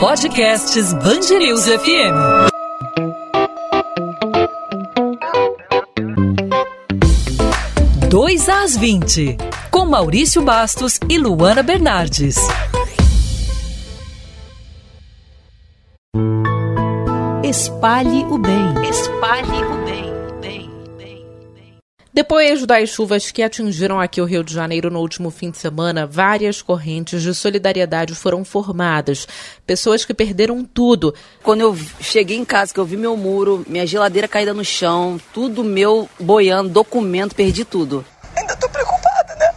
Podcasts Bangerils FM. Dois às 20, com Maurício Bastos e Luana Bernardes. Espalhe o bem. Espalhe o bem. Depois das chuvas que atingiram aqui o Rio de Janeiro no último fim de semana, várias correntes de solidariedade foram formadas. Pessoas que perderam tudo. Quando eu cheguei em casa, que eu vi meu muro, minha geladeira caída no chão, tudo meu boiando, documento, perdi tudo. Ainda tô preocupada, né?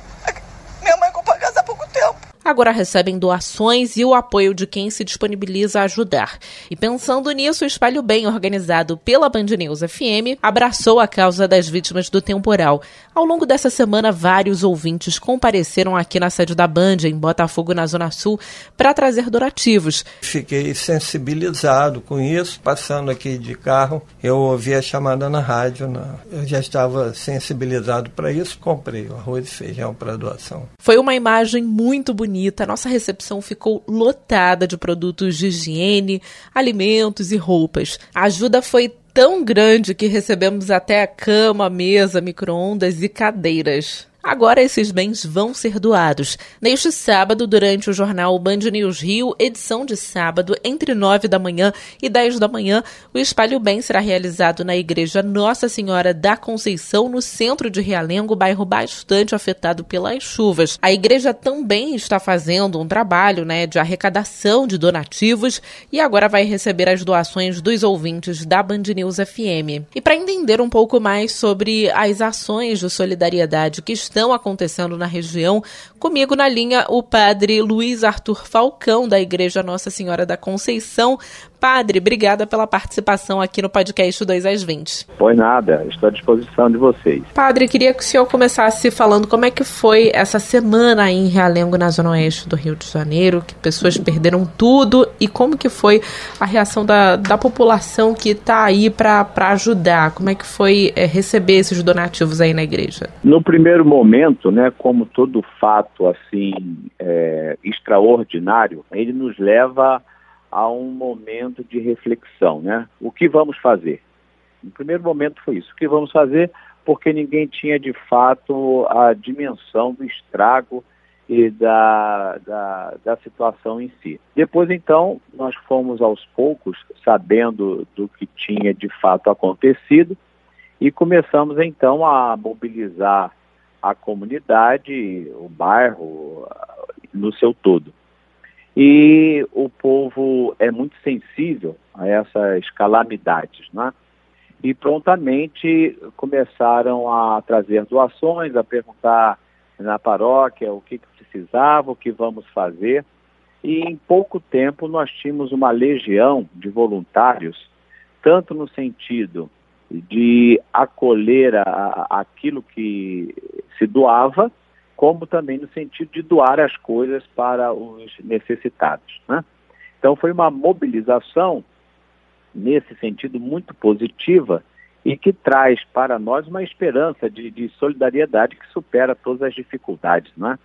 Minha mãe comprou a casa há pouco tempo agora recebem doações e o apoio de quem se disponibiliza a ajudar. E pensando nisso, o Espalho Bem, organizado pela Band News FM, abraçou a causa das vítimas do temporal. Ao longo dessa semana, vários ouvintes compareceram aqui na sede da Band, em Botafogo, na Zona Sul, para trazer donativos. Fiquei sensibilizado com isso, passando aqui de carro, eu ouvi a chamada na rádio, eu já estava sensibilizado para isso, comprei o arroz e feijão para doação. Foi uma imagem muito bonita bonita. A nossa recepção ficou lotada de produtos de higiene, alimentos e roupas. A ajuda foi tão grande que recebemos até cama, mesa, micro-ondas e cadeiras. Agora esses bens vão ser doados. Neste sábado, durante o jornal Band News Rio, edição de sábado, entre 9 da manhã e 10 da manhã, o Espalho Bem será realizado na Igreja Nossa Senhora da Conceição, no centro de Realengo, bairro bastante afetado pelas chuvas. A igreja também está fazendo um trabalho né, de arrecadação de donativos e agora vai receber as doações dos ouvintes da Band News FM. E para entender um pouco mais sobre as ações de solidariedade que estão estão acontecendo na região. Comigo na linha o padre Luiz Arthur Falcão, da Igreja Nossa Senhora da Conceição, Padre, obrigada pela participação aqui no podcast 2 às 20. Pois nada, estou à disposição de vocês. Padre, queria que o senhor começasse falando como é que foi essa semana aí em Realengo, na zona oeste do Rio de Janeiro, que pessoas perderam tudo e como que foi a reação da, da população que está aí para ajudar? Como é que foi é, receber esses donativos aí na igreja? No primeiro momento, né, como todo fato assim é, extraordinário, ele nos leva a um momento de reflexão, né? O que vamos fazer? No primeiro momento foi isso. O que vamos fazer? Porque ninguém tinha de fato a dimensão do estrago e da, da, da situação em si. Depois, então, nós fomos aos poucos sabendo do que tinha de fato acontecido e começamos então a mobilizar a comunidade, o bairro no seu todo. E o povo é muito sensível a essas calamidades, né? E prontamente começaram a trazer doações, a perguntar na paróquia o que, que precisava, o que vamos fazer. E em pouco tempo nós tínhamos uma legião de voluntários, tanto no sentido de acolher a, a, aquilo que se doava, como também no sentido de doar as coisas para os necessitados. Né? Então foi uma mobilização nesse sentido muito positiva e que traz para nós uma esperança de, de solidariedade que supera todas as dificuldades. Né?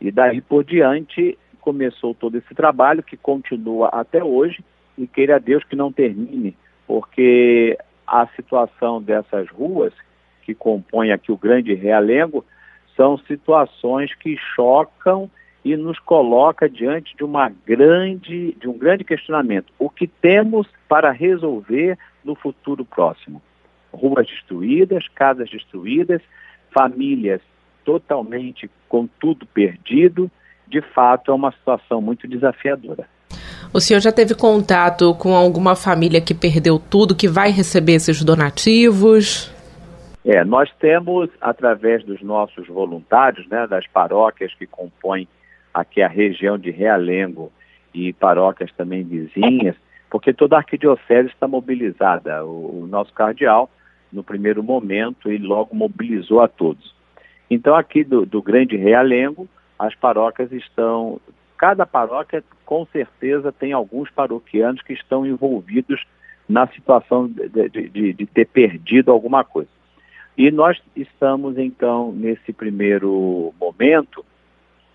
E daí por diante começou todo esse trabalho que continua até hoje e queira Deus que não termine, porque a situação dessas ruas que compõem aqui o Grande Realengo são situações que chocam e nos coloca diante de uma grande, de um grande questionamento. O que temos para resolver no futuro próximo? Ruas destruídas, casas destruídas, famílias totalmente com tudo perdido. De fato, é uma situação muito desafiadora. O senhor já teve contato com alguma família que perdeu tudo, que vai receber esses donativos? É, nós temos, através dos nossos voluntários, né, das paróquias que compõem aqui a região de Realengo e paróquias também vizinhas, porque toda a arquidiocese está mobilizada. O, o nosso cardeal, no primeiro momento, ele logo mobilizou a todos. Então, aqui do, do Grande Realengo, as paróquias estão. Cada paróquia, com certeza, tem alguns paroquianos que estão envolvidos na situação de, de, de, de ter perdido alguma coisa. E nós estamos, então, nesse primeiro momento,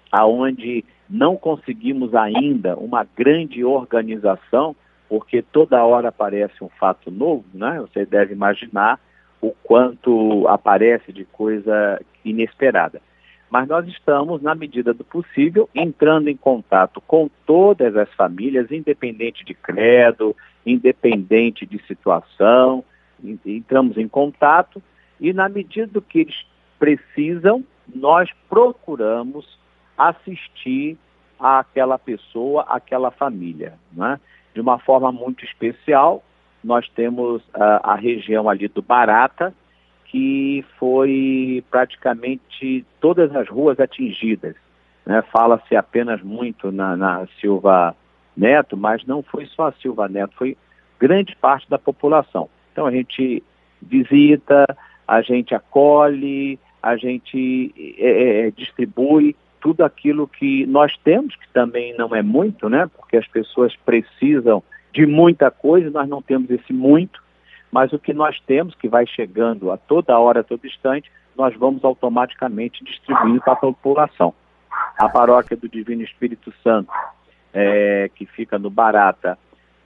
aonde não conseguimos ainda uma grande organização, porque toda hora aparece um fato novo, né? Você deve imaginar o quanto aparece de coisa inesperada. Mas nós estamos, na medida do possível, entrando em contato com todas as famílias, independente de credo, independente de situação, entramos em contato e, na medida do que eles precisam, nós procuramos assistir àquela pessoa, àquela família. Né? De uma forma muito especial, nós temos a, a região ali do Barata, que foi praticamente todas as ruas atingidas. Né? Fala-se apenas muito na, na Silva Neto, mas não foi só a Silva Neto, foi grande parte da população. Então a gente visita, a gente acolhe, a gente é, é, é, distribui tudo aquilo que nós temos, que também não é muito, né? Porque as pessoas precisam de muita coisa, nós não temos esse muito, mas o que nós temos, que vai chegando a toda hora, a todo instante, nós vamos automaticamente distribuindo para a população. A paróquia do Divino Espírito Santo, é, que fica no Barata,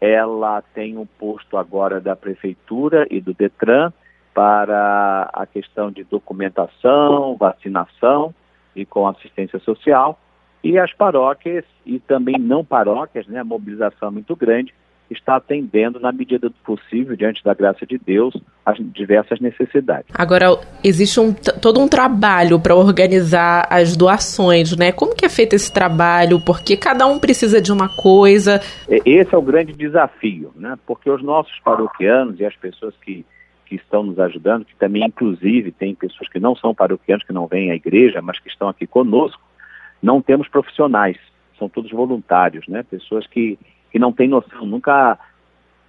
ela tem um posto agora da Prefeitura e do Detran, para a questão de documentação, vacinação e com assistência social. E as paróquias e também não paróquias, né, a mobilização é muito grande, está atendendo na medida do possível, diante da graça de Deus, as diversas necessidades. Agora, existe um, todo um trabalho para organizar as doações, né? Como que é feito esse trabalho? Porque cada um precisa de uma coisa. Esse é o grande desafio, né? Porque os nossos paroquianos e as pessoas que que estão nos ajudando, que também, inclusive, tem pessoas que não são paroquianos, que não vêm à igreja, mas que estão aqui conosco, não temos profissionais, são todos voluntários, né? Pessoas que, que não têm noção, nunca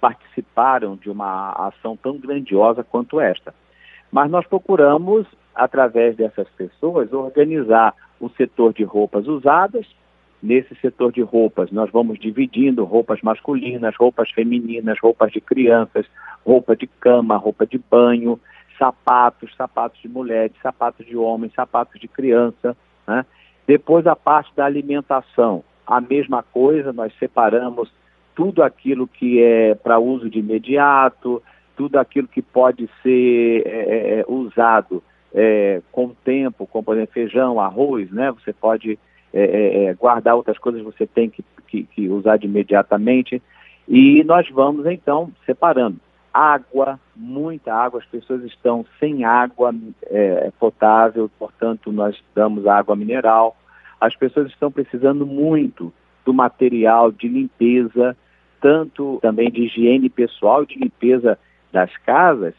participaram de uma ação tão grandiosa quanto esta. Mas nós procuramos, através dessas pessoas, organizar o setor de roupas usadas, Nesse setor de roupas, nós vamos dividindo roupas masculinas, roupas femininas, roupas de crianças, roupa de cama, roupa de banho, sapatos, sapatos de mulheres, sapatos de homens, sapatos de criança. Né? Depois a parte da alimentação, a mesma coisa, nós separamos tudo aquilo que é para uso de imediato, tudo aquilo que pode ser é, é, é usado é, com tempo, como por exemplo feijão, arroz, né? Você pode é, é, é, guardar outras coisas você tem que, que, que usar de imediatamente. E nós vamos então separando. Água, muita água, as pessoas estão sem água é, potável, portanto nós damos água mineral. As pessoas estão precisando muito do material de limpeza, tanto também de higiene pessoal, de limpeza das casas,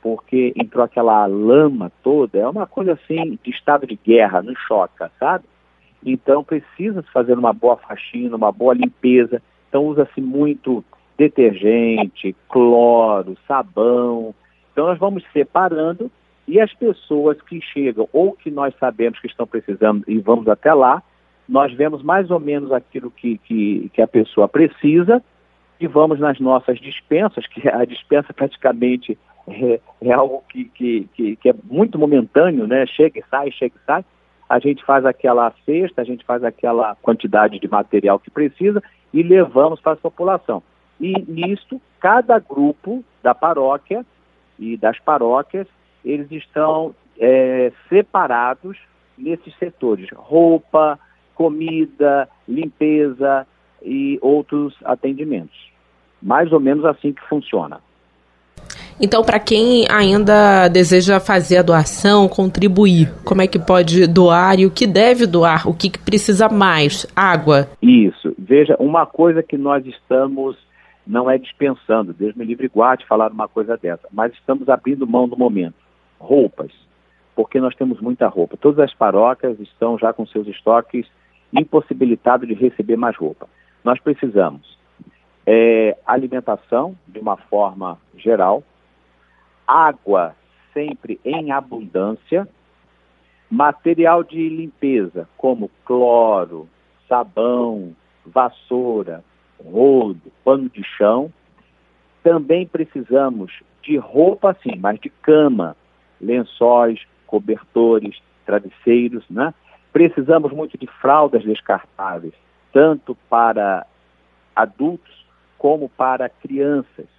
porque entrou aquela lama toda, é uma coisa assim de estado de guerra, não choca, sabe? Então precisa se fazer uma boa faxina, uma boa limpeza. Então usa-se muito detergente, cloro, sabão. Então nós vamos separando e as pessoas que chegam ou que nós sabemos que estão precisando e vamos até lá, nós vemos mais ou menos aquilo que, que, que a pessoa precisa e vamos nas nossas dispensas, que a dispensa praticamente é, é algo que, que, que, que, é muito momentâneo, né? Chega e sai, chega e sai a gente faz aquela cesta, a gente faz aquela quantidade de material que precisa e levamos para a população. E nisto, cada grupo da paróquia e das paróquias, eles estão é, separados nesses setores: roupa, comida, limpeza e outros atendimentos. Mais ou menos assim que funciona. Então, para quem ainda deseja fazer a doação, contribuir, como é que pode doar e o que deve doar? O que, que precisa mais? Água? Isso. Veja, uma coisa que nós estamos, não é dispensando, Deus me livre guarde falar uma coisa dessa, mas estamos abrindo mão no momento. Roupas, porque nós temos muita roupa. Todas as paróquias estão já com seus estoques impossibilitados de receber mais roupa. Nós precisamos é, alimentação, de uma forma geral, água sempre em abundância, material de limpeza como cloro, sabão, vassoura, rodo, pano de chão. Também precisamos de roupa, sim, mas de cama, lençóis, cobertores, travesseiros, né? Precisamos muito de fraldas descartáveis, tanto para adultos como para crianças.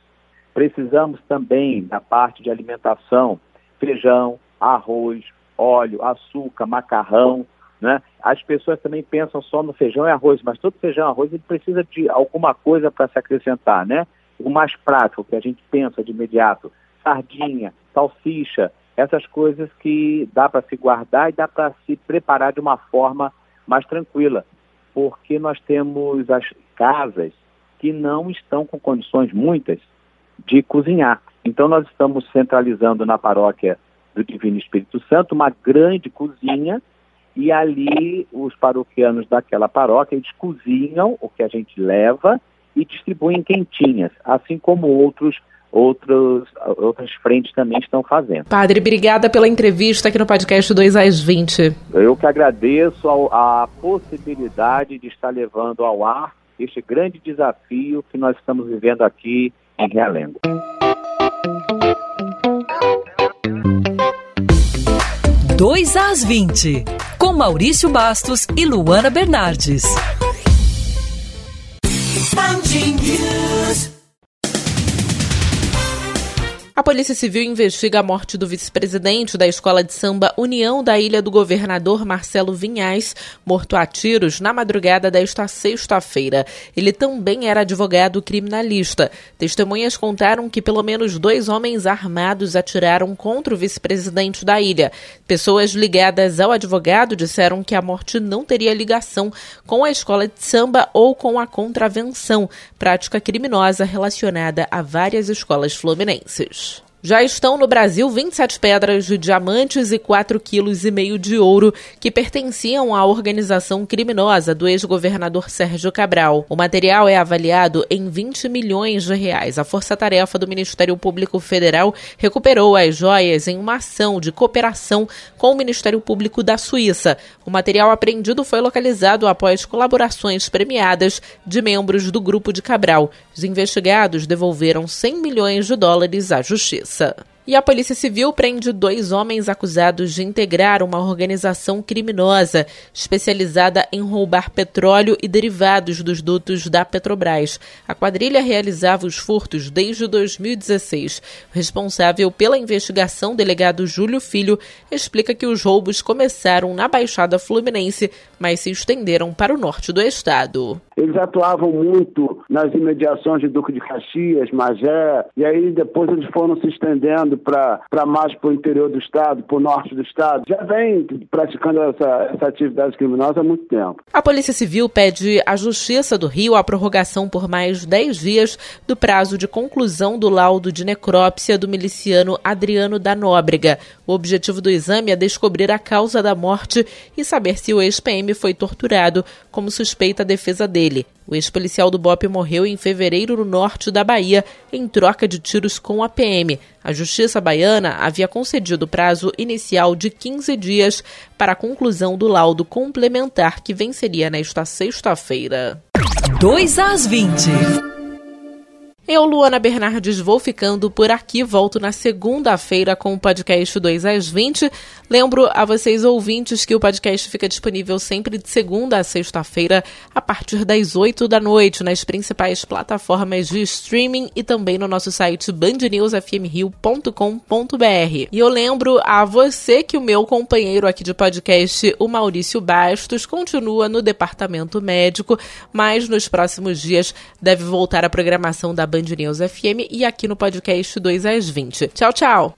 Precisamos também, da parte de alimentação, feijão, arroz, óleo, açúcar, macarrão. Né? As pessoas também pensam só no feijão e arroz, mas todo feijão e arroz ele precisa de alguma coisa para se acrescentar. Né? O mais prático que a gente pensa de imediato, sardinha, salsicha, essas coisas que dá para se guardar e dá para se preparar de uma forma mais tranquila, porque nós temos as casas que não estão com condições muitas de cozinhar. Então nós estamos centralizando na paróquia do Divino Espírito Santo uma grande cozinha e ali os paroquianos daquela paróquia eles cozinham o que a gente leva e distribuem quentinhas, assim como outros outros, outras frentes também estão fazendo. Padre, obrigada pela entrevista aqui no podcast 2 às 20. Eu que agradeço ao, a possibilidade de estar levando ao ar este grande desafio que nós estamos vivendo aqui em Realengo. 2 às 20, com Maurício Bastos e Luana Bernardes. A Polícia Civil investiga a morte do vice-presidente da escola de samba União da Ilha do Governador Marcelo Vinhais, morto a tiros na madrugada desta sexta-feira. Ele também era advogado criminalista. Testemunhas contaram que pelo menos dois homens armados atiraram contra o vice-presidente da ilha. Pessoas ligadas ao advogado disseram que a morte não teria ligação com a escola de samba ou com a contravenção, prática criminosa relacionada a várias escolas fluminenses. Já estão no Brasil 27 pedras de diamantes e 4,5 kg de ouro que pertenciam à organização criminosa do ex-governador Sérgio Cabral. O material é avaliado em 20 milhões de reais. A Força-Tarefa do Ministério Público Federal recuperou as joias em uma ação de cooperação com o Ministério Público da Suíça. O material apreendido foi localizado após colaborações premiadas de membros do grupo de Cabral. Os investigados devolveram 100 milhões de dólares à Justiça. E a Polícia Civil prende dois homens acusados de integrar uma organização criminosa especializada em roubar petróleo e derivados dos dutos da Petrobras. A quadrilha realizava os furtos desde 2016. O responsável pela investigação, delegado Júlio Filho, explica que os roubos começaram na Baixada Fluminense, mas se estenderam para o norte do estado. Eles atuavam muito nas imediações de Duque de Caxias, Magé, e aí depois eles foram se estendendo para mais para o interior do estado, para o norte do estado. Já vem praticando essa, essa atividade criminosa há muito tempo. A Polícia Civil pede à Justiça do Rio a prorrogação por mais 10 dias do prazo de conclusão do laudo de necrópsia do miliciano Adriano da Nóbrega. O objetivo do exame é descobrir a causa da morte e saber se o ex-PM foi torturado, como suspeita a defesa dele. O ex-policial do BOP morreu em fevereiro no norte da Bahia, em troca de tiros com a PM. A Justiça Baiana havia concedido prazo inicial de 15 dias para a conclusão do laudo complementar que venceria nesta sexta-feira. 2 às 20. Eu, Luana Bernardes, vou ficando por aqui. Volto na segunda-feira com o podcast 2 às 20. Lembro a vocês, ouvintes, que o podcast fica disponível sempre de segunda a sexta-feira, a partir das 8 da noite, nas principais plataformas de streaming e também no nosso site bandnewsfmrio.com.br. E eu lembro a você que o meu companheiro aqui de podcast, o Maurício Bastos, continua no departamento médico, mas nos próximos dias deve voltar à programação da Band News FM e aqui no podcast 2 às 20. Tchau, tchau!